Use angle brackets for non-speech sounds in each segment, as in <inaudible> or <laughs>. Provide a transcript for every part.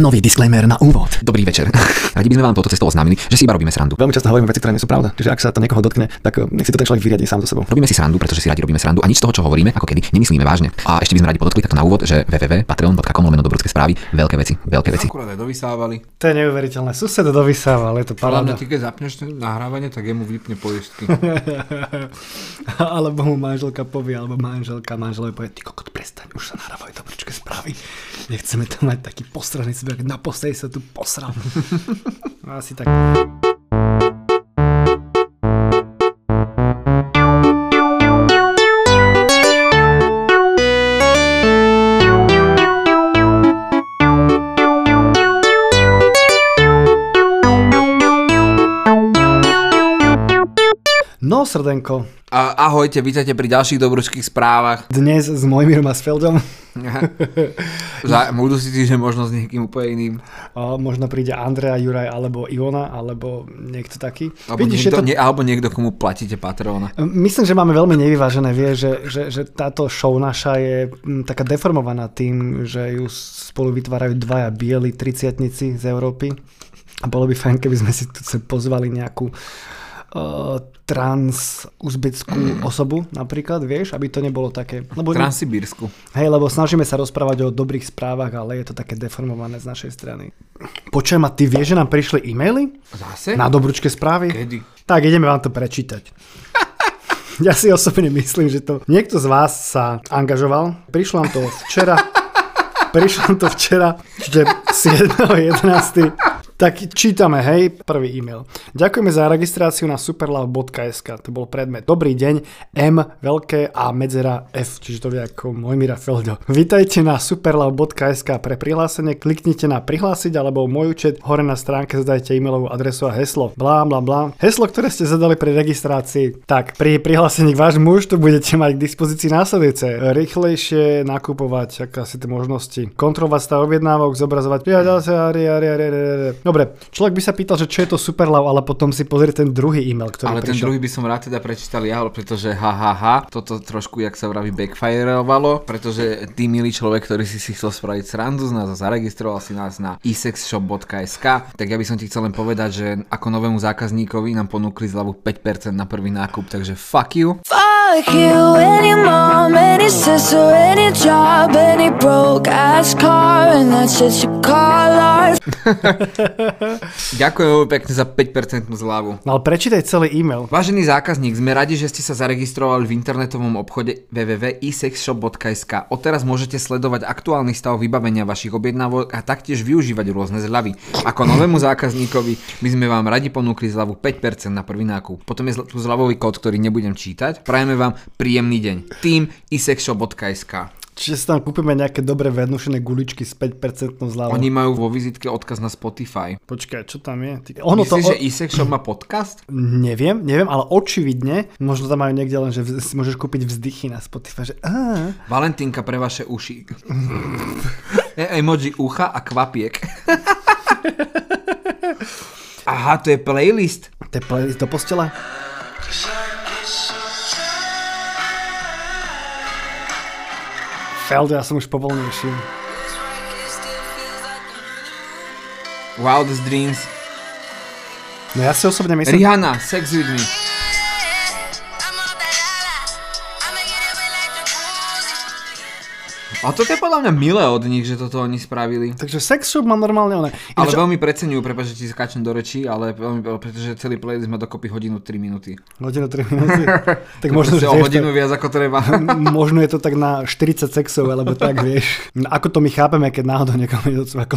Nový disclaimer na úvod. Dobrý večer. <laughs> Radi by sme vám toto cestou oznámili, že si iba robíme srandu. Veľmi často hovoríme veci, ktoré nie sú pravda. Čiže ak sa to niekoho dotkne, tak eh, nech si to ten človek vyriadi sám so sebou. Robíme si srandu, pretože si radi robíme srandu a nič z toho, čo hovoríme, ako kedy, nemyslíme vážne. A ešte by sme radi podotkli takto na úvod, že www.patreon.com lomeno dobrodské správy, veľké veci, veľké veci. Akurát dovysávali. To je neuveriteľné. Sused dovysával, je to Hlavne paráda. ty, keď zapneš nahrávanie, tak jemu vypne poistky. <laughs> alebo mu manželka povie, alebo manželka, manželé povie, ty kokot, prestaň, už sa nahrávajú dobrúčke správy. Nechceme tam mať taký posraný sebe, na posteli sa tu posral. <laughs> Asi tak. No, srdenko, A, ahojte, vítajte pri ďalších dobručkých správach. dnes s Mojmírom a s Feldom Za, budú si že možno s niekým úplne iným. a možno príde Andrea, Juraj alebo Ivona, alebo niekto taký. Alebo, Vidíš, niekto, to nie, alebo niekto, komu platíte Patreona. Myslím, že máme veľmi nevyvážené, vie, že, že, že táto show naša je mm, taká deformovaná tým, že ju spolu vytvárajú dvaja bieli triciatnici z Európy. A bolo by fajn, keby sme si tu pozvali nejakú trans uzbeckú <clears throat> osobu napríklad, vieš, aby to nebolo také. Lebo, Transsibírsku. hej, lebo snažíme sa rozprávať o dobrých správach, ale je to také deformované z našej strany. Počujem, a ty vieš, že nám prišli e-maily Zase? na dobručké správy? Kedy? Tak ideme vám to prečítať. <laughs> Ja si osobne myslím, že to niekto z vás sa angažoval. Prišlo nám to včera. <laughs> Prišlo nám to včera, čiže 7.11. Tak čítame, hej, prvý e-mail. Ďakujeme za registráciu na superlove.sk. To bol predmet. Dobrý deň, M, veľké a medzera F, čiže to vie ako Mojmira Feldo. <laughs> Vítajte na superlove.sk. Pre prihlásenie kliknite na prihlásiť alebo môj účet. Hore na stránke zadajte e-mailovú adresu a heslo. Blá, blá, blá. Heslo, ktoré ste zadali pri registrácii. Tak, pri prihlásení k vášmu účtu budete mať k dispozícii následujúce. Rýchlejšie nakupovať, aké asi tie možnosti. Kontrolovať stav objednávok, zobrazovať Dobre, človek by sa pýtal, že čo je to Superlove, ale potom si pozrie ten druhý e-mail, ktorý Ale ten prišiel. druhý by som rád teda prečítal ja, pretože ha, ha, ha, toto trošku, jak sa vraví, backfireovalo, pretože ty, milý človek, ktorý si si chcel spraviť srandu z nás a zaregistroval si nás na isexshop.sk, tak ja by som ti chcel len povedať, že ako novému zákazníkovi nám ponúkli zľavu 5% na prvý nákup, takže fuck you. Fuck you, any mom, any sister, any job, any broke ass car, and that's just you call <laughs> art. Ďakujem veľmi pekne za 5% zľavu. No ale prečítaj celý e-mail. Vážený zákazník, sme radi, že ste sa zaregistrovali v internetovom obchode www.isexshop.sk. Odteraz môžete sledovať aktuálny stav vybavenia vašich objednávok a taktiež využívať rôzne zľavy. Ako novému zákazníkovi by sme vám radi ponúkli zľavu 5% na prvý nákup. Potom je tu zľavový kód, ktorý nebudem čítať. Prajeme vám príjemný deň. Team isexshop.sk Čiže si tam kúpime nejaké dobre venušené guličky s 5% zľavou. Oni majú vo vizitke odkaz na Spotify. Počkaj, čo tam je? Ty... Ono Myslíš, to... že Isexshop má podcast? Neviem, neviem, ale očividne, možno tam majú niekde len, že si môžeš kúpiť vzdychy na Spotify, že á, Valentínka pre vaše uši. E- emoji ucha a kvapiek. <laughs> Aha, to je playlist. to je playlist do postele. Feldo, ja som už povolnejší. Wildest Dreams. No ja si osobne myslím, Rihanna, Sex With Me. A toto je podľa mňa milé od nich, že toto oni spravili. takže sex shop mám normálne one. Ale veľmi preceňujú, prepáč, že ti skáčem do rečí, ale veľmi, pretože celý playlist má dokopy hodinu 3 minúty. hodinu 3 minúty. <laughs> tak možno, že o hodinu to, viac ako treba. možno je to tak na 40 sexov, alebo tak, <laughs> vieš. No, Ako to my chápeme, keď náhodou niekomu je to ako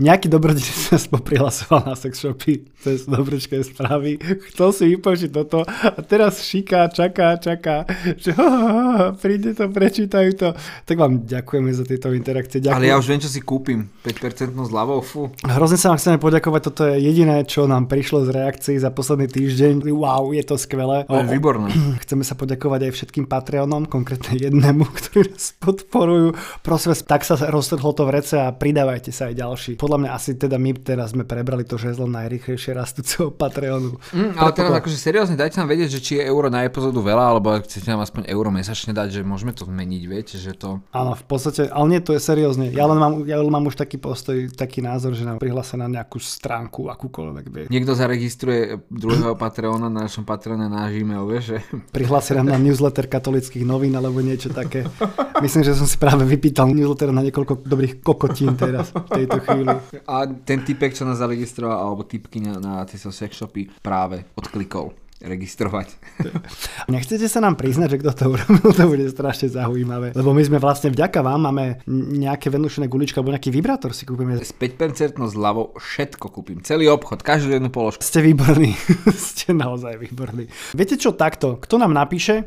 nejaký dobrodinec sa poprihlasoval na sex shopy cez dobročké správy. Chcel si vypočiť toto a teraz šiká, čaká, čaká, že ho, ho, ho, príde to, prečítajú to. Tak vám ďakujeme za tieto interakcie. Ďakujem. ale ja už viem, čo si kúpim. 5% zľavou, fú. Hrozne sa vám chceme poďakovať, toto je jediné, čo nám prišlo z reakcií za posledný týždeň. Wow, je to skvelé. To je výborné. <clears throat> Chceme sa poďakovať aj všetkým Patreonom, konkrétne jednému, <laughs> ktorí nás podporujú. Prosím vás, tak sa roztrhlo to v rece a pridávajte sa aj ďalší. Podľa mňa asi teda my teraz sme prebrali to žezlo najrychlejšie rastúceho Patreonu. Mm, ale teraz akože seriózne, dajte nám vedieť, že či je euro na epizódu veľa, alebo chcete nám aspoň euro mesačne dať, že môžeme to zmeniť, viete, že to... Áno, v podstate, ale nie, to je seriózne. Ja len mám, ja len mám už taký postoj, taký názor, že nám prihlásia na nejakú stránku, akúkoľvek, vie. Niekto zaregistruje druhého Patreona na našom Patreone na Gmail, vieš, že... Prihlásia nám na newsletter katolických novín alebo niečo také. Myslím, že som si práve vypýtal newsletter na niekoľko dobrých kokotín teraz v tejto chvíli. A ten typek, čo nás zaregistroval, alebo typkyňa na tieto sex shopy práve odklikol registrovať. <laughs> Nechcete sa nám priznať, že kto to urobil, <laughs> to bude strašne zaujímavé. Lebo my sme vlastne vďaka vám máme nejaké venušené guličky alebo nejaký vibrátor si kúpime. S 5% zľavou všetko kúpim. Celý obchod, každú jednu položku. Ste výborní. <laughs> Ste naozaj výborní. Viete čo, takto, kto nám napíše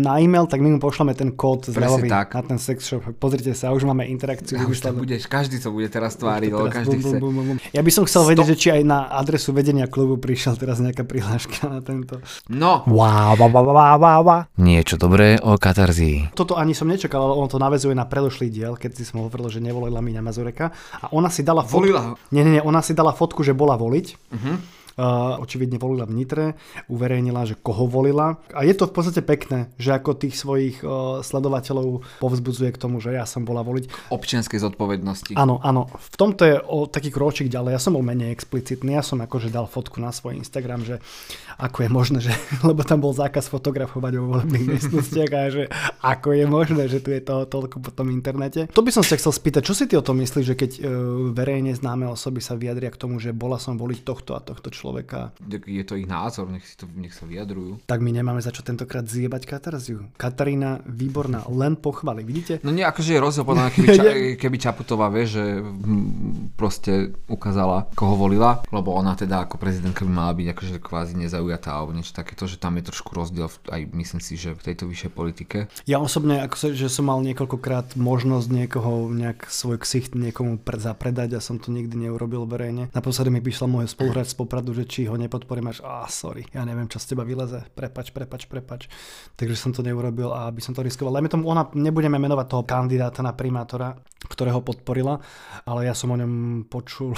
na e-mail, tak my mu pošleme ten kód zľavový tak. na ten sex shop. Pozrite sa, už máme interakciu. Ja už to budeš, každý to bude teraz tváriť, lebo každý bum, chce. bum, bum, bum. Ja by som chcel vedieť, že či aj na adresu vedenia klubu prišiel teraz nejaká prihláška na tento. No, Wow, wow, wow, wow, wow, wow. Niečo dobré o katarzii. Toto ani som nečakal, ale on to navezuje na predošlý diel, keď si som hovoril, že nevolila Míňa Mazureka. A ona si dala fotku... Volila ho. Nie, nie, nie, ona si dala fotku, že bola voliť. Uh-huh. Očividne volila v Nitre, uverejnila, že koho volila. A je to v podstate pekné, že ako tých svojich sledovateľov povzbudzuje k tomu, že ja som bola voliť. občianskej zodpovednosti. Áno, áno. V tomto je o taký kročík ďalej. Ja som bol menej explicitný. Ja som akože dal fotku na svoj Instagram, že ako je možné, že, <laughs> lebo tam bol zákaz fotografovať vo volebných miestnostiach a že ako je možné, že tu je toho toľko po tom internete. To by som sa chcel spýtať, čo si ty o tom myslíš, že keď e, verejne známe osoby sa vyjadria k tomu, že bola som voliť tohto a tohto človeka, Tak Je to ich názor, nech, si to, nech sa vyjadrujú. tak my nemáme za čo tentokrát zjebať Katarziu. Katarína, výborná, len pochvaly, vidíte? No nie, akože je rozdiel podľa keby, <laughs> ča, keby Čaputová vie, že proste ukázala, koho volila, lebo ona teda ako prezidentka by mala byť akože kvázi nezaujatá alebo niečo takéto, že tam je trošku rozdiel v, aj myslím si, že v tejto vyššej politike. Ja osobne, ako sa, že som mal niekoľkokrát možnosť niekoho, nejak svoj ksicht niekomu pre, zapredať a som to nikdy neurobil verejne. Naposledy mi písal môj spoluhráč z Popradu, že či ho nepodporím až, a sorry, ja neviem, čo z teba vyleze, prepač, prepač, prepač. Takže som to neurobil a aby som to riskoval. Lejme tomu, ona, nebudeme menovať toho kandidáta na primátora, ktorého podporila, ale ja som o ňom počul.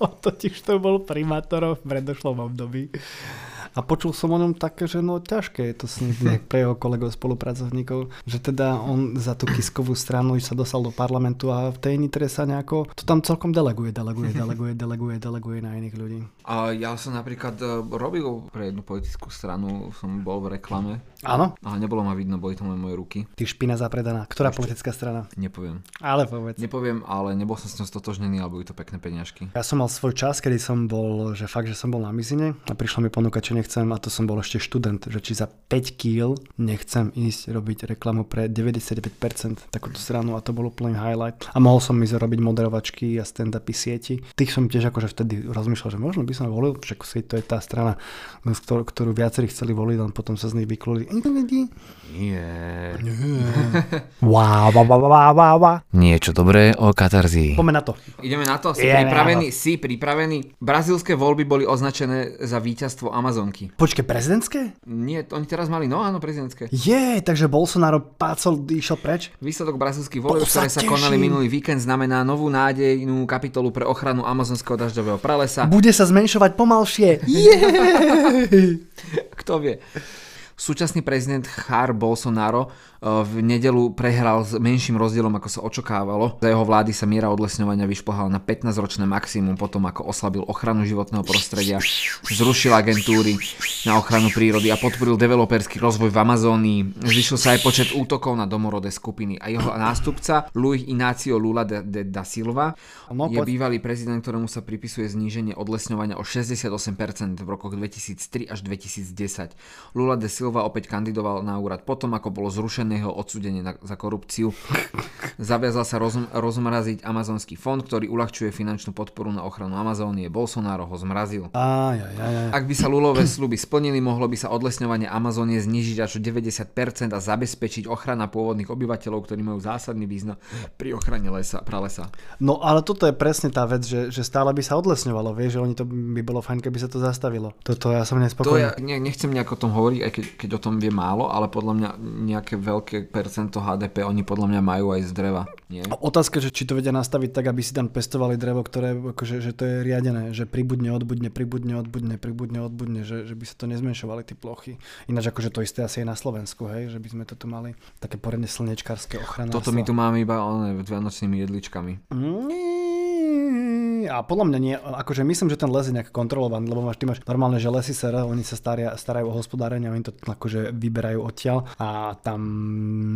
On <laughs> totiž to bol primátorom v predošlom období. A počul som o ňom také, že no ťažké je to s ním pre jeho kolegov spolupracovníkov, že teda on za tú kiskovú stranu sa dostal do parlamentu a v tej nitre sa nejako, to tam celkom deleguje, deleguje, deleguje, deleguje, deleguje na iných ľudí. A ja som napríklad e, robil pre jednu politickú stranu, som bol v reklame, Áno, ale nebolo ma vidno, boli tam len moje ruky. ty špina zapredaná. Ktorá politická strana? Nepoviem. Ale povedz. Nepoviem, ale nebol som s ňou stotožnený, ale boli to pekné peňažky. Ja som mal svoj čas, kedy som bol, že fakt, že som bol na mizine a prišla mi ponuka, či nechcem a to som bol ešte študent, že či za 5 kg nechcem ísť robiť reklamu pre 99% takúto stranu a to bol úplný highlight. A mohol som ísť robiť moderovačky a stand-upy sieti. Tých som tiež akože vtedy rozmýšľal, že možno by som volil, však to je tá strana, ktorú, ktorú viacerí chceli voliť, len potom sa z nich vykluli. Nie. Wow, wow, wow, wow, wow, wow. Niečo dobré o katarzii. Poďme na to. Ideme na to, si Ideme pripravený? Si pripravený? Brazílske voľby boli označené za víťazstvo Amazonky. Počkej, prezidentské? Nie, oni teraz mali, no áno, prezidentské. Je, takže Bolsonaro pácol, išiel preč? Výsledok brazílskych volieb, ktoré sa konali minulý víkend, znamená novú nádejnú kapitolu pre ochranu amazonského dažďového pralesa. Bude sa zmenšovať pomalšie. <laughs> Kto vie? Súčasný prezident Jair Bolsonaro v nedelu prehral s menším rozdielom, ako sa očakávalo. Za jeho vlády sa miera odlesňovania vyšplhala na 15-ročné maximum potom, ako oslabil ochranu životného prostredia, zrušil agentúry na ochranu prírody a podporil developerský rozvoj v Amazónii. Zvyšil sa aj počet útokov na domorodé skupiny a jeho nástupca Luis Inácio Lula de, de da Silva No, je bývalý prezident, ktorému sa pripisuje zníženie odlesňovania o 68% v rokoch 2003 až 2010. Lula de Silva opäť kandidoval na úrad potom, ako bolo zrušené jeho odsúdenie na, za korupciu. Zaviazal sa rozm, rozmraziť amazonský fond, ktorý uľahčuje finančnú podporu na ochranu Amazónie. Bolsonaro ho zmrazil. Aj, aj, aj, aj. Ak by sa Lulové sluby splnili, mohlo by sa odlesňovanie Amazónie znižiť až o 90% a zabezpečiť ochrana pôvodných obyvateľov, ktorí majú zásadný význam pri ochrane lesa, pralesa. No ale toto je presne tá vec, že, že stále by sa odlesňovalo, vieš, že oni to by bolo fajn, keby sa to zastavilo. Toto ja som To nespokojný. ja ne, nechcem nejak o tom hovoriť, aj keď keď o tom vie málo, ale podľa mňa nejaké veľké percento HDP oni podľa mňa majú aj z dreva. Nie? Otázka, že či to vedia nastaviť tak, aby si tam pestovali drevo, ktoré akože, že to je riadené, že pribudne, odbudne, pribudne, odbudne, pribudne, odbudne, že, že by sa to nezmenšovali tie plochy. Ináč akože to isté asi aj na Slovensku, hej, že by sme to tu mali také poriadne slnečkárske ochrany. Toto my tu máme iba one, vianočnými jedličkami. Mm, A podľa mňa nie, akože myslím, že ten les je nejak kontrolovaný, lebo máš, ty máš normálne, že lesy SR, oni sa staria, starajú o hospodárenie, oni to akože vyberajú odtiaľ a tam,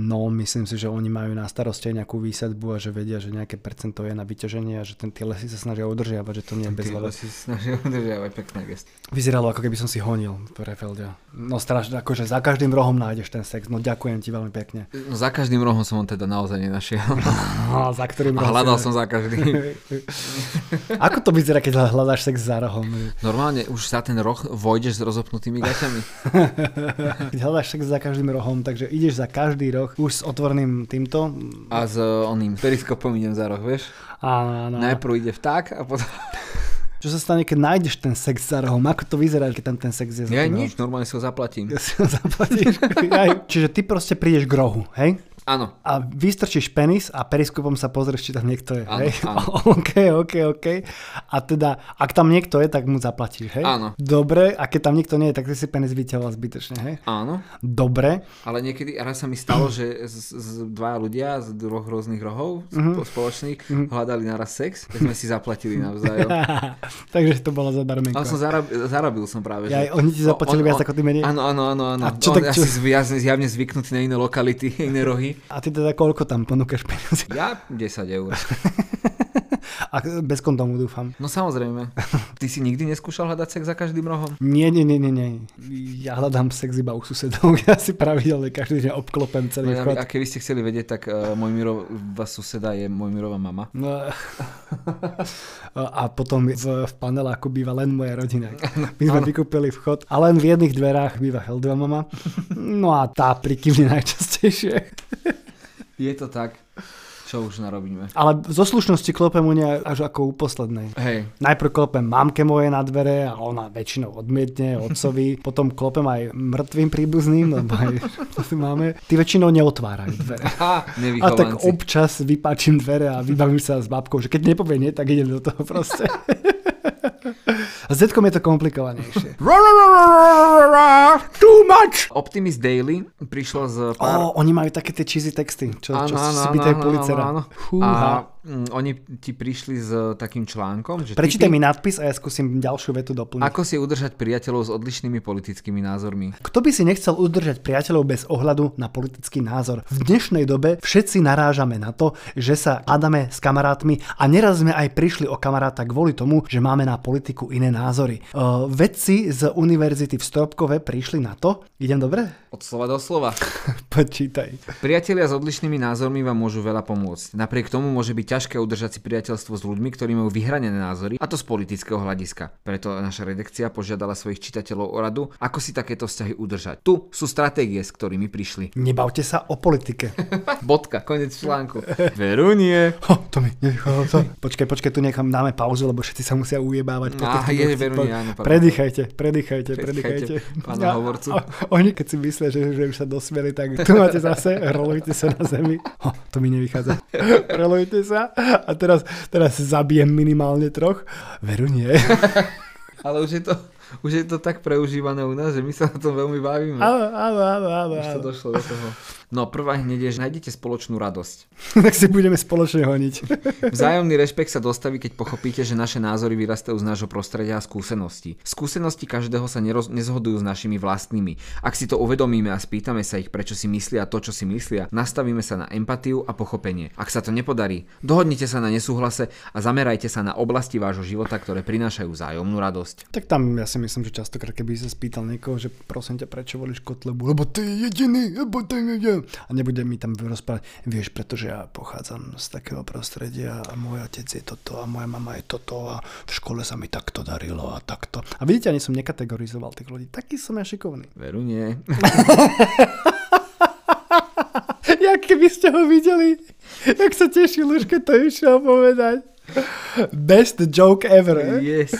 no myslím si, že oni majú na starosti aj nejakú výsadbu a že vedia, že nejaké percento je na vyťaženie a že ten, tie lesy sa snažia udržiavať, že to nie je bez Ty si snažil udržiavať pekné gest. Vyzeralo ako keby som si honil v Refelde. No strašne, akože za každým rohom nájdeš ten sex, no ďakujem ti veľmi pekne. No, za každým rohom som ho teda naozaj nenašiel. A <laughs> za ktorým rohom hľadal som za každým. <laughs> Ako to vyzerá, keď hľadáš sex za rohom? Normálne už za ten roh vojdeš s rozopnutými gaťami. <laughs> Keď hľadáš sex za každým rohom, takže ideš za každý roh už s otvoreným týmto. A s uh, oným periskopom idem za roh, vieš? Áno. Najprv ide vták a potom... Čo sa stane, keď nájdeš ten sex za rohom? Ako to vyzerá, keď tam ten sex je za Ja nič, normálne si ho zaplatím. rohom? <laughs> Si ho zaplatíš. Aj, Čiže ty proste prídeš k rohu, hej? Áno. A vystrčíš penis a periskopom sa pozrieš, či tam niekto je. Áno, hej? áno. <laughs> OK, OK, OK. A teda, ak tam niekto je, tak mu zaplatíš, hej? Áno. Dobre, a keď tam niekto nie je, tak ty si penis vyťahoval zbytečne, hej? Áno. Dobre. Ale niekedy raz sa mi stalo, že z, z dvaja ľudia z dvoch rôznych rohov Mhm. mm-hmm. spoločných hľadali naraz sex, tak sme si zaplatili navzájom. <laughs> Takže to bolo za darmenko. Ale som zarab, zarobil som práve. Ja, oni ti zaplatili viac ako ty menej? Áno, áno, áno. áno. A čo On tak- asi čo- zjavne, zjavne zvyknutý na iné lokality, <laughs> iné rohy. A ty teda koľko tam ponúkaš peniazy? Ja 10 eur. <laughs> A bez kondómu dúfam. No samozrejme. Ty si nikdy neskúšal hľadať sex za každým rohom? Nie, nie, nie, nie, nie. Ja hľadám sex iba u susedov. <laughs> Ja si pravidelne každý deň obklopem No, celý ja, chod. a keby ste chceli vedieť, tak uh, môj Mirova suseda je môj Mirová mama. No, <laughs> a potom v, v paneláku býva len moja rodina. My sme vykúpili vchod a len v jedných dverách býva Heldova mama. No a tá prikývne najčastejšie. <laughs> Je to tak. Čo už narobíme? Ale zo slušnosti klopem u nej až ako u poslednej. Hej, Najprv klopem mamke moje na dvere a ona väčšinou odmietne, otcovi. <laughs> Potom klopem aj mŕtvým príbuzným, lebo aj to tu máme. Ty väčšinou neotvárajú dvere. <laughs> ha, A tak občas vypáčim dvere a vybavím sa s babkou, že keď nepovie nie, tak idem do toho proste. S detkom je to komplikovanejšie. Too much! Optimist Daily prišlo z pár... Ó, oni majú také tie cheesy texty, čo, čo áno, si pýtajú policera. áno, áno. Mm, oni ti prišli s takým článkom, že Prečítaj tipy, mi nadpis a ja skúsim ďalšiu vetu doplniť. ako si udržať priateľov s odlišnými politickými názormi. Kto by si nechcel udržať priateľov bez ohľadu na politický názor? V dnešnej dobe všetci narážame na to, že sa hádame s kamarátmi a neraz sme aj prišli o kamaráta kvôli tomu, že máme na politiku iné názory. Uh, vedci z univerzity v Stropkove prišli na to, idem dobre? Od slova do slova. <laughs> Počítaj. Priatelia s odlišnými názormi vám môžu veľa pomôcť. Napriek tomu môže byť ťažké udržať si priateľstvo s ľuďmi, ktorí majú vyhranené názory, a to z politického hľadiska. Preto naša redakcia požiadala svojich čitateľov o radu, ako si takéto vzťahy udržať. Tu sú stratégie, s ktorými prišli. Nebavte sa o politike. <laughs> Bodka, konec článku. <laughs> Veru nie. Ho, to mi nevychádza. Počkaj, počkaj, tu nechám, dáme pauzu, lebo všetci sa musia ujebávať. týchto je, veru nie, áno, pardon. Predýchajte, predýchajte, Predýchajte pána hovorcu. Oni keď si myslia, že, že už sa dosmieli, tak tu máte zase, rolujte sa na zemi. Ho, to mi nevychádza. rolujte sa a teraz, teraz zabijem minimálne troch. Veru nie. Ale už je to, už je to tak preužívané u nás, že my sa na tom veľmi bavíme. Áno, áno, áno. Už to došlo do toho. No prvá hneď je, že nájdete spoločnú radosť. <laughs> tak si budeme spoločne honiť. <laughs> Vzájomný rešpekt sa dostaví, keď pochopíte, že naše názory vyrastajú z nášho prostredia a skúseností. Skúsenosti každého sa neroz, nezhodujú s našimi vlastnými. Ak si to uvedomíme a spýtame sa ich, prečo si myslia to, čo si myslia, nastavíme sa na empatiu a pochopenie. Ak sa to nepodarí, dohodnite sa na nesúhlase a zamerajte sa na oblasti vášho života, ktoré prinášajú vzájomnú radosť. Tak tam ja si myslím, že častokrát, keby sa spýtal niekoho, že prosím ťa, prečo volíš Kotlebu, lebo ty je jediný, lebo ty je A nebude mi tam rozprávať, vieš, pretože ja pochádzam z takého prostredia a môj otec je toto a moja mama je toto a v škole sa mi takto darilo a takto. A vidíte, ani som nekategorizoval tých ľudí. Taký som ja šikovný. Veru nie. <laughs> Jak keby ste ho videli, jak sa tešil už, keď to išiel povedať. Best joke ever. Yes.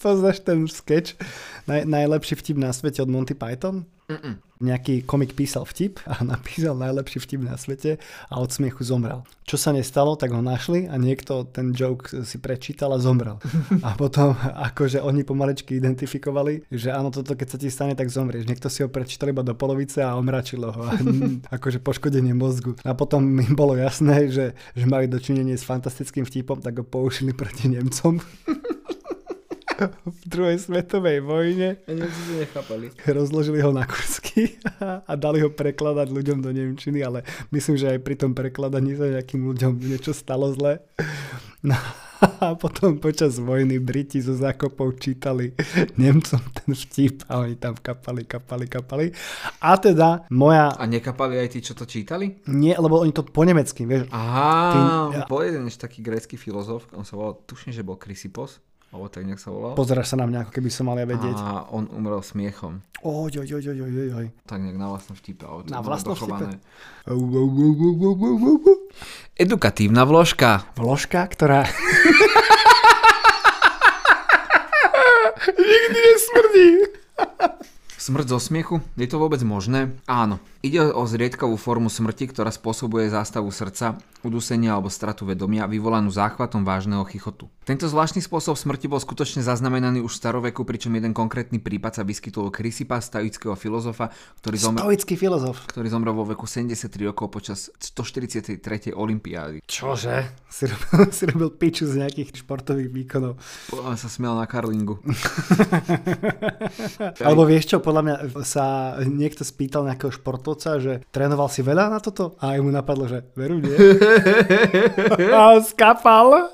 Poznáš ten sketch? Naj, najlepší vtip na svete od Monty Python? Mm-mm. Nejaký komik písal vtip a <laughs> napísal najlepší vtip na svete a od smiechu zomrel. Čo sa nestalo, tak ho našli a niekto ten joke si prečítal a zomrel. <laughs> A potom akože oni pomalečky identifikovali, že áno, toto keď sa ti stane, tak zomrieš. Niekto si ho prečítal iba do polovice a omračilo ho. A, <laughs> akože poškodenie mozgu. A potom im bolo jasné, že, že mali dočinenie s fantastickým vtipom, tak ho použili proti Nemcom v druhej svetovej vojne. Nechápali. Rozložili ho na kusky <laughs> a dali ho prekladať ľuďom do Nemčiny, ale myslím, že aj pri tom prekladaní sa nejakým ľuďom niečo stalo zle. <laughs> No a potom počas vojny Briti zo zákopov čítali Nemcom ten vtip a oni tam kapali, kapali, kapali. A teda moja... A nekapali aj tí, čo to čítali? Nie, lebo oni to po nemecky, vieš. Aha, Ty... bol jeden taký grécky filozof, on sa volal, tuším, že bol Chrysippos, alebo tak nejak sa volal. Pozeráš sa na mňa, ako keby som mal ja vedieť. A on umrel smiechom. Oj, oj, oj, oj, oj, oj. Tak nejak na vlastnom to Na vlastnom vtipe? Edukatívna vložka. Vložka, ktorá... <laughs> Nikdy nesmrdí. Smrť zo smiechu? Je to vôbec možné? Áno. Ide o zriedkavú formu smrti, ktorá spôsobuje zástavu srdca, udusenie alebo stratu vedomia, vyvolanú záchvatom vážneho chichotu. Tento zvláštny spôsob smrti bol skutočne zaznamenaný už v staroveku, pričom jeden konkrétny prípad sa vyskytol u Chrysipa, stoického filozofa, ktorý zomrel, Stoický filozof. ktorý zomrel vo veku 73 rokov počas 143. olympiády. Čože? Si robil, <laughs> si robil piču z nejakých športových výkonov. Podľa sa smial na karlingu. <laughs> Alebo vieš čo, podľa mňa sa niekto spýtal nejakého športovca, že trénoval si veľa na toto? A mu napadlo, že veru nie. <laughs> A on skapal.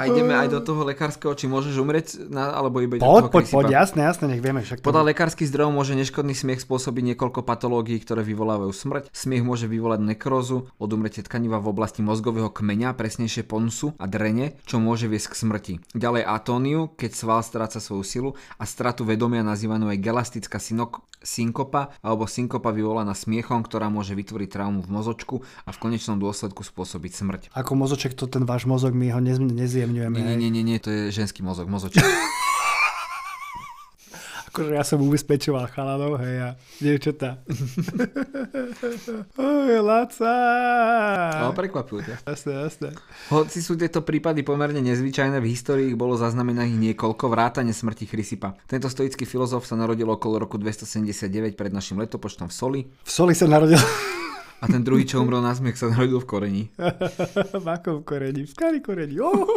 A ideme aj do toho lekárskeho, či môžeš umrieť, na, alebo iba do Poď, toho poď, poď, jasné, jasné, nech vieme. Však. Podľa lekárskych zdrojov môže neškodný smiech spôsobiť niekoľko patológií, ktoré vyvolávajú smrť. Smiech môže vyvolať nekrózu, odumretie tkaniva v oblasti mozgového kmeňa, presnejšie ponusu a drene, čo môže viesť k smrti. Ďalej atóniu, keď sval stráca svoju silu a stratu vedomia nazývanú aj gelastická synok- synkopa alebo synkopa vyvolaná smiechom, ktorá môže vytvoriť traumu v mozočku a v konečnom dôsledku spôsobiť smrť. Ako mozoček, to ten váš mozog, my ho nez, nezjemňujeme. Nie, nie, nie, nie, to je ženský mozog, mozoček. <laughs> Akože ja som ubezpečoval chalanov, hej, a dievčatá. <laughs> Oj, Laca. No, prekvapujú ťa. Jasné, jasné. Hoci sú tieto prípady pomerne nezvyčajné, v histórii ich bolo zaznamenaných niekoľko vrátane smrti Chrysipa. Tento stoický filozof sa narodil okolo roku 279 pred našim letopočtom v Soli V soli sa narodil a ten druhý, čo umrel na smiech, sa narodil v Koreni. <laughs> v akom koreni? V skali koreni. Oh.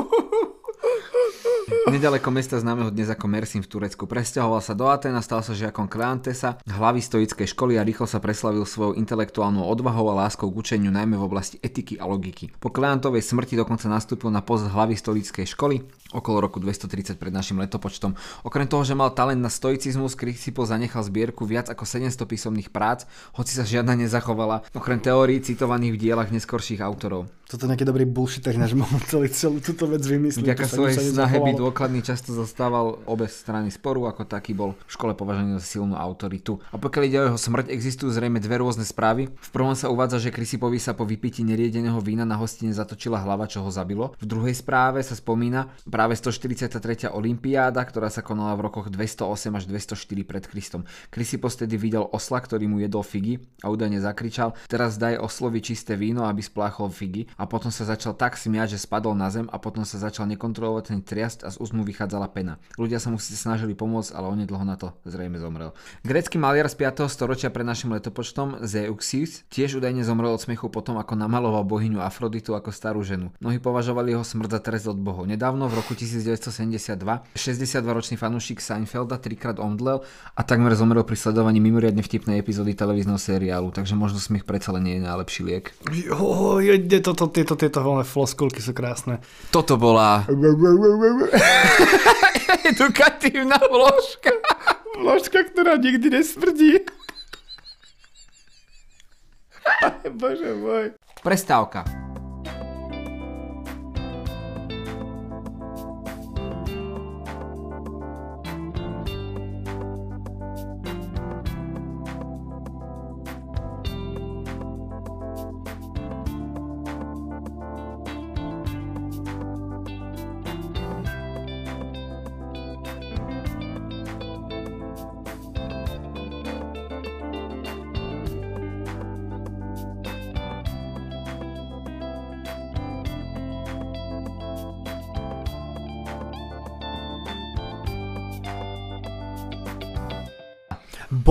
Nedaleko mesta známeho dnes ako Mersin v Turecku. Presťahoval sa do Aten a stal sa žiakom Kleantesa, hlavy stoickej školy a rýchlo sa preslavil svojou intelektuálnou odvahou a láskou k učeniu najmä v oblasti etiky a logiky. Po Kleantovej smrti dokonca nastúpil na post hlavy stoickej školy okolo roku 230 pred našim letopočtom. Okrem toho, že mal talent na stoicizmus, Chrysippos zanechal zbierku viac ako 700 písomných prác, hoci sa žiadna nezachovala, okrem teórií citovaných v dielach neskorších autorov. Toto nejaký dobrý bullshit, náš mohol celý celú túto vec vymyslieť. Vďaka svojej snahe byť. Dôkladný často zastával obe strany sporu, ako taký bol v škole považovaný za silnú autoritu. A pokiaľ ide o jeho smrť, existujú zrejme dve rôzne správy. V prvom sa uvádza, že Chrysipovi sa po vypití neriedeného vína na hostine zatočila hlava, čo ho zabilo. V druhej správe sa spomína práve 143. olympiáda, ktorá sa konala v rokoch 208 až 204 pred Kristom. Chrysipos tedy videl osla, ktorý mu jedol figy a údajne zakričal, teraz daj oslovi čisté víno, aby spláchol figy a potom sa začal tak smiať, že spadol na zem a potom sa začal nekontrolovať ten triast a z úst mu vychádzala pena. Ľudia sa mu síce snažili pomôcť, ale onedlho na to zrejme zomrel. Grécky maliar z 5. storočia pred našim letopočtom Zeuxis tiež údajne zomrel od smiechu potom, ako namaloval bohyňu Afroditu ako starú ženu. Mnohí považovali jeho smrť za trest od bohov. Nedávno v roku 1972 62-ročný fanúšik Seinfelda trikrát omdlel a takmer zomrel pri sledovaní mimoriadne vtipnej epizódy televízneho seriálu, takže možno smiech predsa len nie je najlepší liek. Jo, jede, toto, tieto, tieto voľné floskulky sú krásne. Toto bola <laughs> <laughs> edukatívna vložka. Vložka, ktorá nikdy nesmrdí. Bože môj. Prestávka.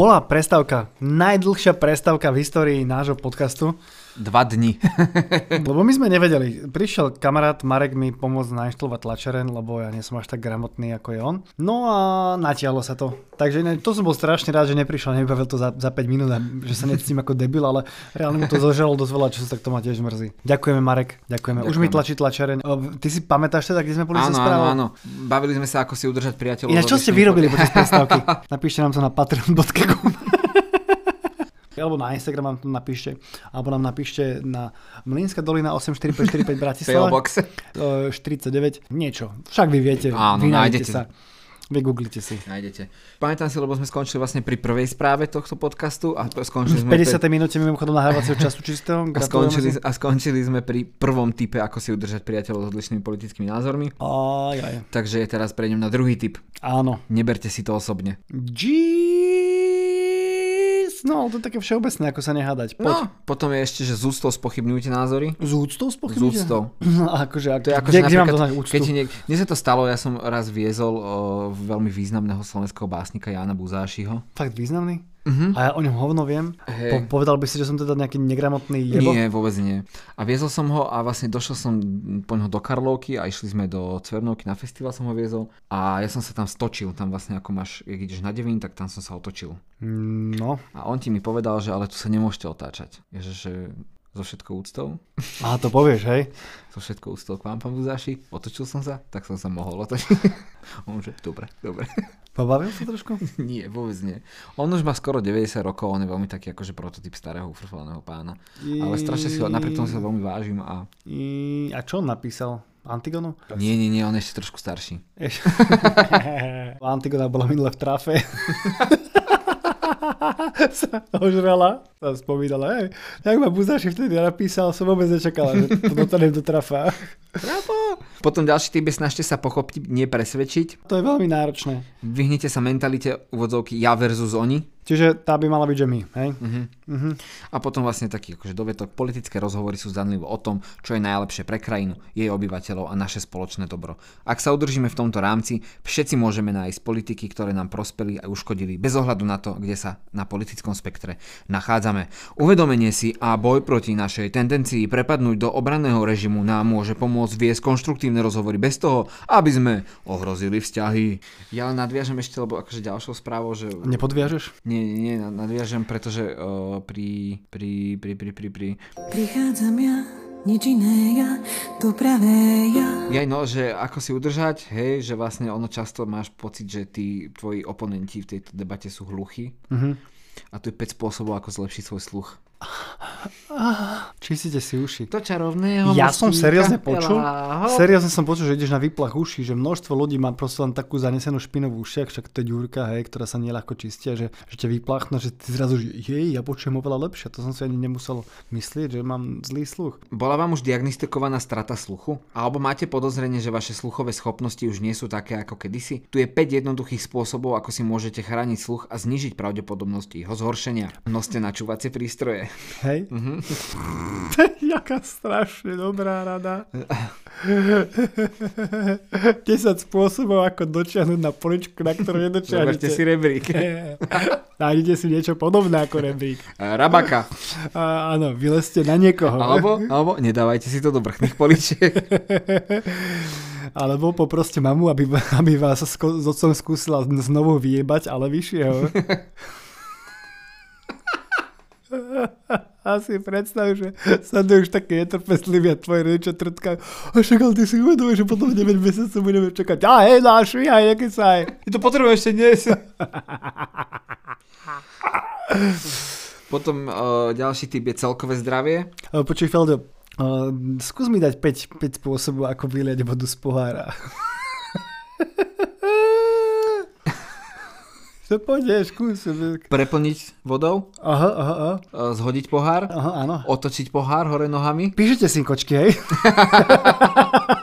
Bola prestávka, najdlhšia prestávka v histórii nášho podcastu. Dva dni. <laughs> Lebo my sme nevedeli. Prišiel kamarát Marek mi pomôcť nainštalovať tlačaren, lebo ja nie som až tak gramotný ako je on. No a natiahlo sa to. Takže ne, to som bol strašne rád, že neprišiel, nevybavil to za, za 5 minút a že sa necítim ako debil, ale reálne mu to zožalo dosť veľa času, tak to ma tiež mrzí. Ďakujeme Marek, ďakujeme. Už mi tlačí tlačaren. O, Ty si pamätáš teda, kde sme boli áno, áno, správou? áno. Bavili sme sa, ako si udržať priateľov. Ináč, čo ste vyrobili po- počas prestávky? <laughs> Napíšte nám to na patreon.com alebo na Instagram nám to napíšte, alebo nám napíšte na Mlínska dolina 84545 PO Bratislava. Box. E, 49, niečo. Však vy viete, Áno, vy nájdete sa. Vygooglite si. Nájdete. Pamätám si, lebo sme skončili vlastne pri prvej správe tohto podcastu a skončili V sme 50. pri, minúte mimochodom nahrávacieho času čistého. a, skončili, a skončili sme pri prvom type, ako si udržať priateľov s odlišnými politickými názormi. Aj, aj. Takže teraz prejdem na druhý typ. Áno. Neberte si to osobne. Jeez. No, ale to je také všeobecné, ako sa nehádať. Poď. No, potom je ešte, že z úctou spochybňujte názory. Z úctou Z spochybnite? úctou. <laughs> No, akože, ak, To je ako, kde, kde mám napríklad, doznať úctu? keď niek- Mne sa to stalo, ja som raz viezol o, veľmi významného slovenského básnika Jana Buzášiho. Fakt významný? Mhm. A ja o ňom hovno viem. Hej. Po, povedal by si, že som teda nejaký negramotný jebo? Nie, vôbec nie. A viezol som ho a vlastne došiel som po ňoho do Karlovky a išli sme do Cvernovky na festival som ho viezol a ja som sa tam stočil, tam vlastne ako máš, keď ideš na Devín, tak tam som sa otočil. No. A on ti mi povedal, že ale tu sa nemôžete otáčať. Ježe, že so všetkou úctou, A to povieš, hej? <laughs> so všetkou úctou k vám, pán Buzáši, otočil som sa, tak som sa mohol otočiť. <laughs> on že, dobre, dobre. <laughs> Pobavil sa trošku? nie, vôbec nie. On už má skoro 90 rokov, on je veľmi taký akože prototyp starého ufrflaného pána. Ale strašne si ho, napriek tomu ho veľmi vážim a I... A čo on napísal? Antigonu? nie, nie, nie, on je ešte trošku starší. Antigona bola minule v trafe. Sa <laughs> ožrala a spomínala, hej, jak ma Buzáši vtedy napísal, som vôbec nečakala, že to dotanem do trafa. <laughs> Potom ďalší typ je snažte sa pochopiť, nie presvedčiť. To je veľmi náročné. Vyhnite sa mentalite úvodzovky ja versus oni. Čiže tá by mala byť, že my, hej? A potom vlastne taký akože dovetok. Politické rozhovory sú zdanlivo o tom, čo je najlepšie pre krajinu, jej obyvateľov a naše spoločné dobro. Ak sa udržíme v tomto rámci, všetci môžeme nájsť politiky, ktoré nám prospeli a uškodili, bez ohľadu na to, kde sa na politickom spektre nachádzame. Uvedomenie si a boj proti našej tendencii prepadnúť do obranného režimu nám môže pomôcť viesť konštruktívne rozhovory bez toho, aby sme ohrozili vzťahy. Ja len nadviažem ešte, lebo akože ďalšou správou, že Nepodviažeš? Nie, nie, nie, nadviažem, pretože uh, pri, pri, pri, pri, pri, pri... Prichádzam ja, nič iné ja, to pravé ja. Jaj, no, že ako si udržať, hej, že vlastne ono často máš pocit, že tí tvoji oponenti v tejto debate sú hluchí. Mhm. A tu je 5 spôsobov, ako zlepšiť svoj sluch. Čistite si uši. To čarovného Ja som seriózne počul, seriózne som počul, že ideš na výplach uší, že množstvo ľudí má proste len takú zanesenú špinu v ušiach, však to je ďurka, hej, ktorá sa neľahko čistia, že, že ťa vyplachne, že ty zrazu, že jej, ja počujem oveľa lepšie, to som si ani nemusel myslieť, že mám zlý sluch. Bola vám už diagnostikovaná strata sluchu? Alebo máte podozrenie, že vaše sluchové schopnosti už nie sú také ako kedysi? Tu je 5 jednoduchých spôsobov, ako si môžete chrániť sluch a znižiť pravdepodobnosť jeho zhoršenia. Noste načúvacie prístroje. Hej? Mhm. <laughs> to je jaká strašne dobrá rada. <laughs> 10 spôsobov, ako dočiahnuť na poličku, na ktorú Zoberte nedočiahnete. si rebrík. <laughs> Nájdete si niečo podobné ako rebrík. Rabaka. A, áno, vylezte na niekoho. Alebo, alebo nedávajte si to do vrchných poličiek. Alebo poproste mamu, aby, aby vás sko- s otcom skúsila znovu vyjebať, ale vyššieho. <laughs> A si predstav, že už také netrpezliví a tvoje rodičia trtkajú. A však ale ty si uvedomuješ, že potom 9 mesiacov budeme čakať. A hej, náš aj, jaký sa aj. Ty to potrebujem ešte dnes. <laughs> Potom uh, ďalší typ je celkové zdravie. Počuj, Feldo, uh, skús mi dať 5, 5 spôsobov, ako vyliať vodu z pohára. <laughs> To pôjde, skús. Preplniť vodou, Aha, aha, aha. uh, zhodiť pohár, Aha, áno. otočiť pohár hore nohami. Píšete si kočky, hej? <laughs>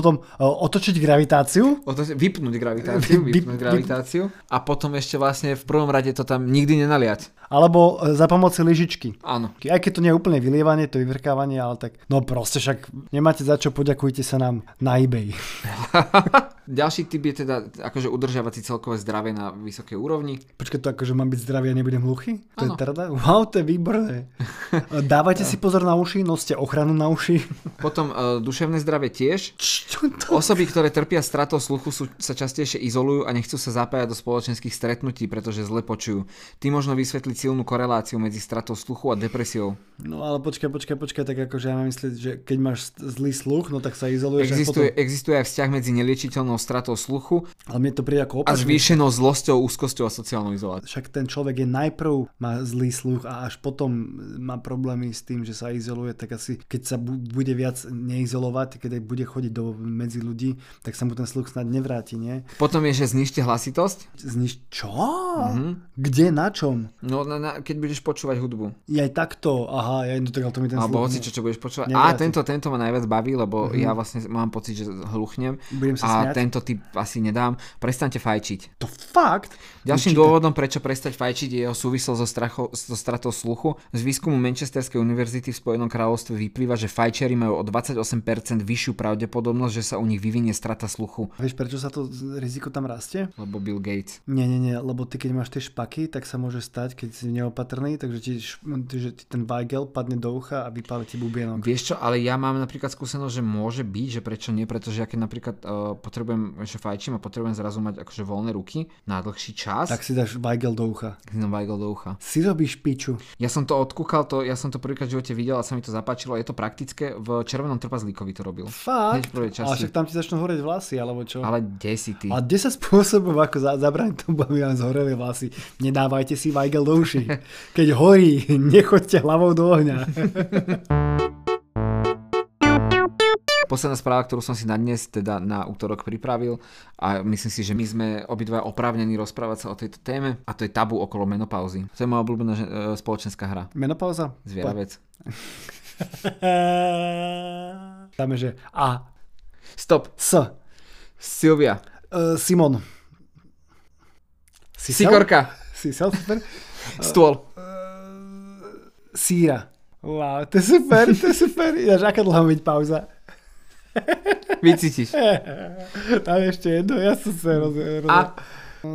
Potom uh, otočiť gravitáciu. O to, vypnúť gravitáciu, Vyp- vypnúť vyp- gravitáciu a potom ešte vlastne v prvom rade to tam nikdy nenaliať. Alebo e, za pomoci lyžičky. Áno. Aj keď to nie je úplne vylievanie, to vyvrkávanie, ale tak, no proste však nemáte za čo, poďakujte sa nám na eBay. <laughs> Ďalší typ je teda akože udržiavať si celkové zdravie na vysokej úrovni. Počkaj, to akože mám byť zdravý a nebudem hluchý? To Áno. je trada? Wow, to je výborné. <laughs> Dávajte si pozor na uši, noste ochranu na uši. Potom uh, duševné zdravie tiež. Čo to? Osoby, ktoré trpia stratou sluchu, sú, sa častejšie izolujú a nechcú sa zapájať do spoločenských stretnutí, pretože zle počujú. Ty možno vysvetliť silnú koreláciu medzi stratou sluchu a depresiou. No ale počkaj, počkaj, počkaj, tak akože ja mám myslieť, že keď máš zlý sluch, no tak sa izoluješ a Existuje, potom... existuje aj vzťah medzi neliečiteľnou stratou sluchu Ale mne to príde ako a opačne. zvýšenou zlosťou, úzkosťou a sociálnou izoláciou. Však ten človek je najprv má zlý sluch a až potom má problémy s tým, že sa izoluje, tak asi keď sa bu- bude viac neizolovať, keď bude chodiť do medzi ľudí, tak sa mu ten sluch snad nevráti, nie? Potom je, že znižte hlasitosť. Zniž... Čo? Mhm. Kde, na čom? No, na, na, keď budeš počúvať hudbu. Je aj takto, aha, ja no tak to mi ten Alebo hoci ne- čo, čo budeš počúvať. A nevráti. tento, tento ma najviac baví, lebo ja vlastne mám pocit, že hluchnem. Budem sa a smiať. tento typ asi nedám. Prestaňte fajčiť. To fakt? Ďalším Určite. dôvodom, prečo prestať fajčiť, je jeho súvisel so, stracho, so stratou sluchu. Z výskumu Manchesterskej univerzity v Spojenom kráľovstve vyplýva, že fajčeri majú o 28% vyššiu pravdepodobnosť, že sa u nich vyvinie strata sluchu. Vieš, prečo sa to riziko tam rastie? Lebo Bill Gates. Nie, nie, nie, lebo ty keď máš tie špaky, tak sa môže stať, keď si neopatrný, takže ti, že ti ten Weigel padne do ucha a vypáli ti bubienok. Vieš čo, ale ja mám napríklad skúsenosť, že môže byť, že prečo nie, pretože ja keď napríklad uh, potrebujem, že fajčím a potrebujem zrazu mať akože voľné ruky na dlhší čas, Tak si dáš Weigel do ucha. si dám Weigel do ucha. Si robíš piču. Ja som to odkúkal, to, ja som to prvýkrát v živote videl a sa mi to zapáčilo. Je to praktické, v Červenom trpazlíkovi to robil. Hneď Fakt? v prvej Ale časti. však tam ti začnú horeť vlasy, alebo čo? Ale kde si ty? A 10 spôsobov, ako za, zabrániť tomu, aby vám zhoreli vlasy. Nedávajte si Weigel do uši. <laughs> Keď horí, nechoďte hlavou do ohňa. Posledná správa, ktorú som si na dnes, teda na útorok pripravil a myslím si, že my sme obidva oprávnení rozprávať sa o tejto téme a to je tabu okolo menopauzy. To je moja obľúbená e, spoločenská hra. Menopauza? Zvieravec. <laughs> Dáme, že A. Stop. S. Silvia. Uh, Simon. Si Sikorka. Si sel, super. <laughs> Stôl. Síra. Wow, to je super, to je super. <laughs> Ináč, aká dlhá byť pauza? <laughs> Vycítiš. Tam ešte jedno, ja som sa roz... roz... A.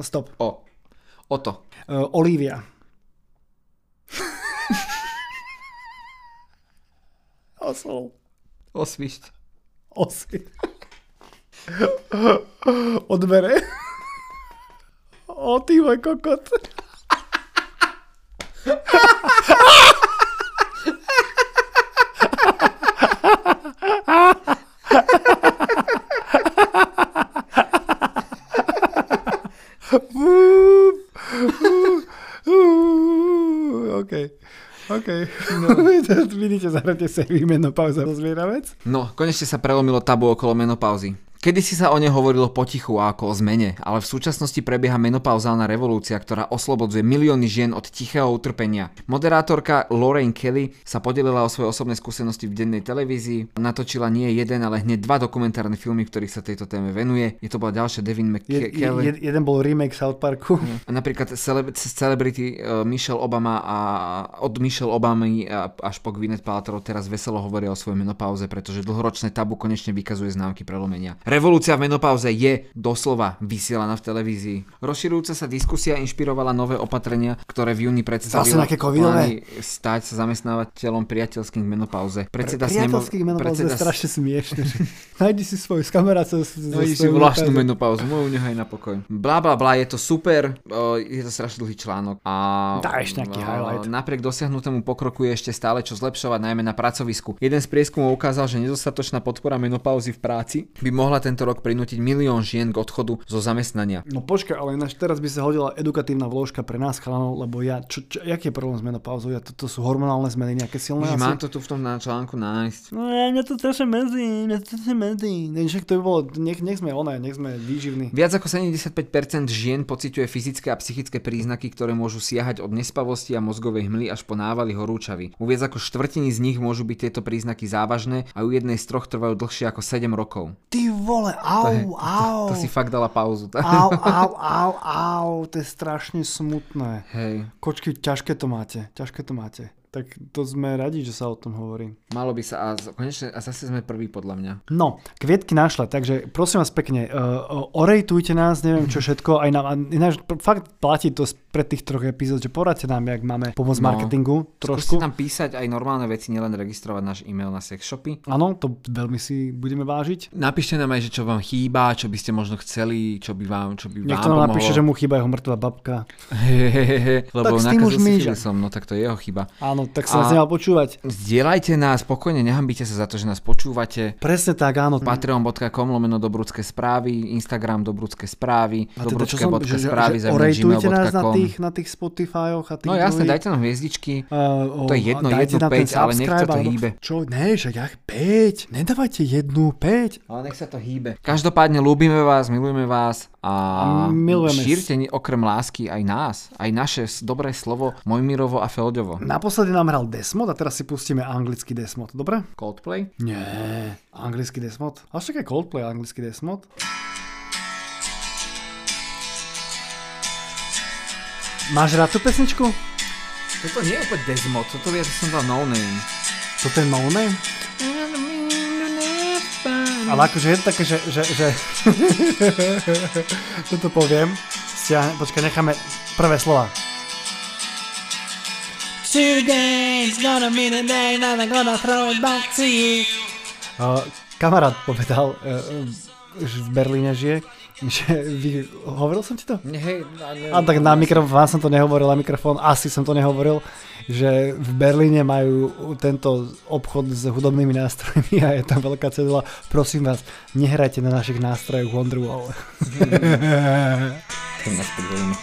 Stop. O. Oto. Uh, Olivia. Osol. Osvišť. Osy. Odbere. O, ty môj kokot. OK. No. <laughs> Vidíte, zahrajte sa výmeno pauza zvieravec. No, konečne sa prelomilo tabu okolo menopauzy. Kedy si sa o nej hovorilo potichu a ako o zmene, ale v súčasnosti prebieha menopauzálna revolúcia, ktorá oslobodzuje milióny žien od tichého utrpenia. Moderátorka Lorraine Kelly sa podelila o svoje osobné skúsenosti v dennej televízii, natočila nie jeden, ale hneď dva dokumentárne filmy, v ktorých sa tejto téme venuje. Je to bola ďalšia Devin Je, McKelly. je, jeden bol remake South Parku. A napríklad cele- celebrity uh, Michelle Obama a od Michelle Obamy až po Gwyneth Paltrow teraz veselo hovoria o svojej menopauze, pretože dlhoročné tabu konečne vykazuje známky prelomenia. Revolúcia v menopauze je doslova vysielaná v televízii. Rozširujúca sa diskusia inšpirovala nové opatrenia, ktoré v júni predstavila plány stať sa zamestnávateľom priateľským v menopauze. Predseda snemo- Priateľských menopauze je strašne smiešne. <laughs> Nájdi si svoj s kamarátov. No ideš si vlastnú menopauzu, moju nechaj na pokoj. Bla bla bla, je to super, je to strašne dlhý článok. A ešte nejaký highlight. Napriek dosiahnutému pokroku je ešte stále čo zlepšovať, najmä na pracovisku. Jeden z prieskumov ukázal, že nedostatočná podpora menopauzy v práci by mohla tento rok prinútiť milión žien k odchodu zo zamestnania. No počkaj, ale ináč teraz by sa hodila edukatívna vložka pre nás chalanov, lebo ja, čo, čo, jaký je problém s menopauzou? Ja, to, to sú hormonálne zmeny nejaké silné asi? mám to tu v tom na článku nájsť. No ja, mňa to strašne mrzí, mňa to strašne mrzí. Však to by bolo, nech, nech sme oné, nech sme výživní. Viac ako 75% žien pociťuje fyzické a psychické príznaky, ktoré môžu siahať od nespavosti a mozgovej hmly až po návaly horúčavy. Viac ako štvrtiny z nich môžu byť tieto príznaky závažné a u jednej z troch trvajú dlhšie ako 7 rokov. Ty vole, au, au. To si fakt dala pauzu. Au, <laughs> au, au, au, to je strašne smutné. Hej, Kočky, ťažké to máte, ťažké to máte. Tak to sme radi, že sa o tom hovorí. malo by sa a konečne a zase sme prví podľa mňa. No, kvietky našla, takže prosím vás pekne, uh, orejtujte nás, neviem čo <laughs> všetko, aj nám, a ináč fakt platí to pred tých troch epizód, že poradte nám, jak máme pomôcť No. marketingu trošku. Tam písať aj normálne veci, nielen registrovať náš e-mail na sex shopy. Áno, to veľmi si budeme vážiť. Napíšte nám aj, že čo vám chýba, čo by ste možno chceli, čo by vám, čo by Niekto vám nám pomohlo. napíše, že mu chýba jeho mŕtva babka. <laughs> Lebo Tak s tým už som, no tak to je jeho chyba. Áno, tak sa nás nemal počúvať. Zdieľajte nás, spokojne, nehambite sa za to, že nás počúvate. Presne tak, áno. Patreon.com lomeno dobrudské správy, Instagram dobrudské správy, teda že, že, správy že orejtujte nás na tých, na tých Spotifyoch a tých No jasne, dajte nám hviezdičky. Uh, To je jedno, jednu päť, ale nech sa to alebo- hýbe. Čo, ne, však jak 5, nedávajte jednu 5. Ale nech sa to hýbe. Každopádne ľúbime vás, milujeme vás a, A milujeme šírte okrem lásky aj nás, aj naše dobré slovo Mojmirovo a Felďovo. Naposledy nám hral Desmod a teraz si pustíme anglický Desmod, dobre? Coldplay? Nie, anglický Desmod. A však aj Coldplay, anglický Desmod. Máš rád tú pesničku? Toto nie je opäť Desmod, toto je, som dal no name. Toto je No Name? Ale akože je to také, že... že, že... <laughs> Toto poviem. Stiahne, počkaj, necháme prvé slova. Today's gonna be the day that I'm gonna throw it back to you. Uh, kamarát povedal, uh, že v Berlíne žije, že vy, hovoril som ti to? Nie, hej, ne, A tak na mikrofón, vám som to nehovoril, na mikrofón asi som to nehovoril, že v Berlíne majú tento obchod s hudobnými nástrojmi a je tam veľká cedula. Prosím vás, nehrajte na našich nástrojoch Wonderwall. <laughs> podvolíme.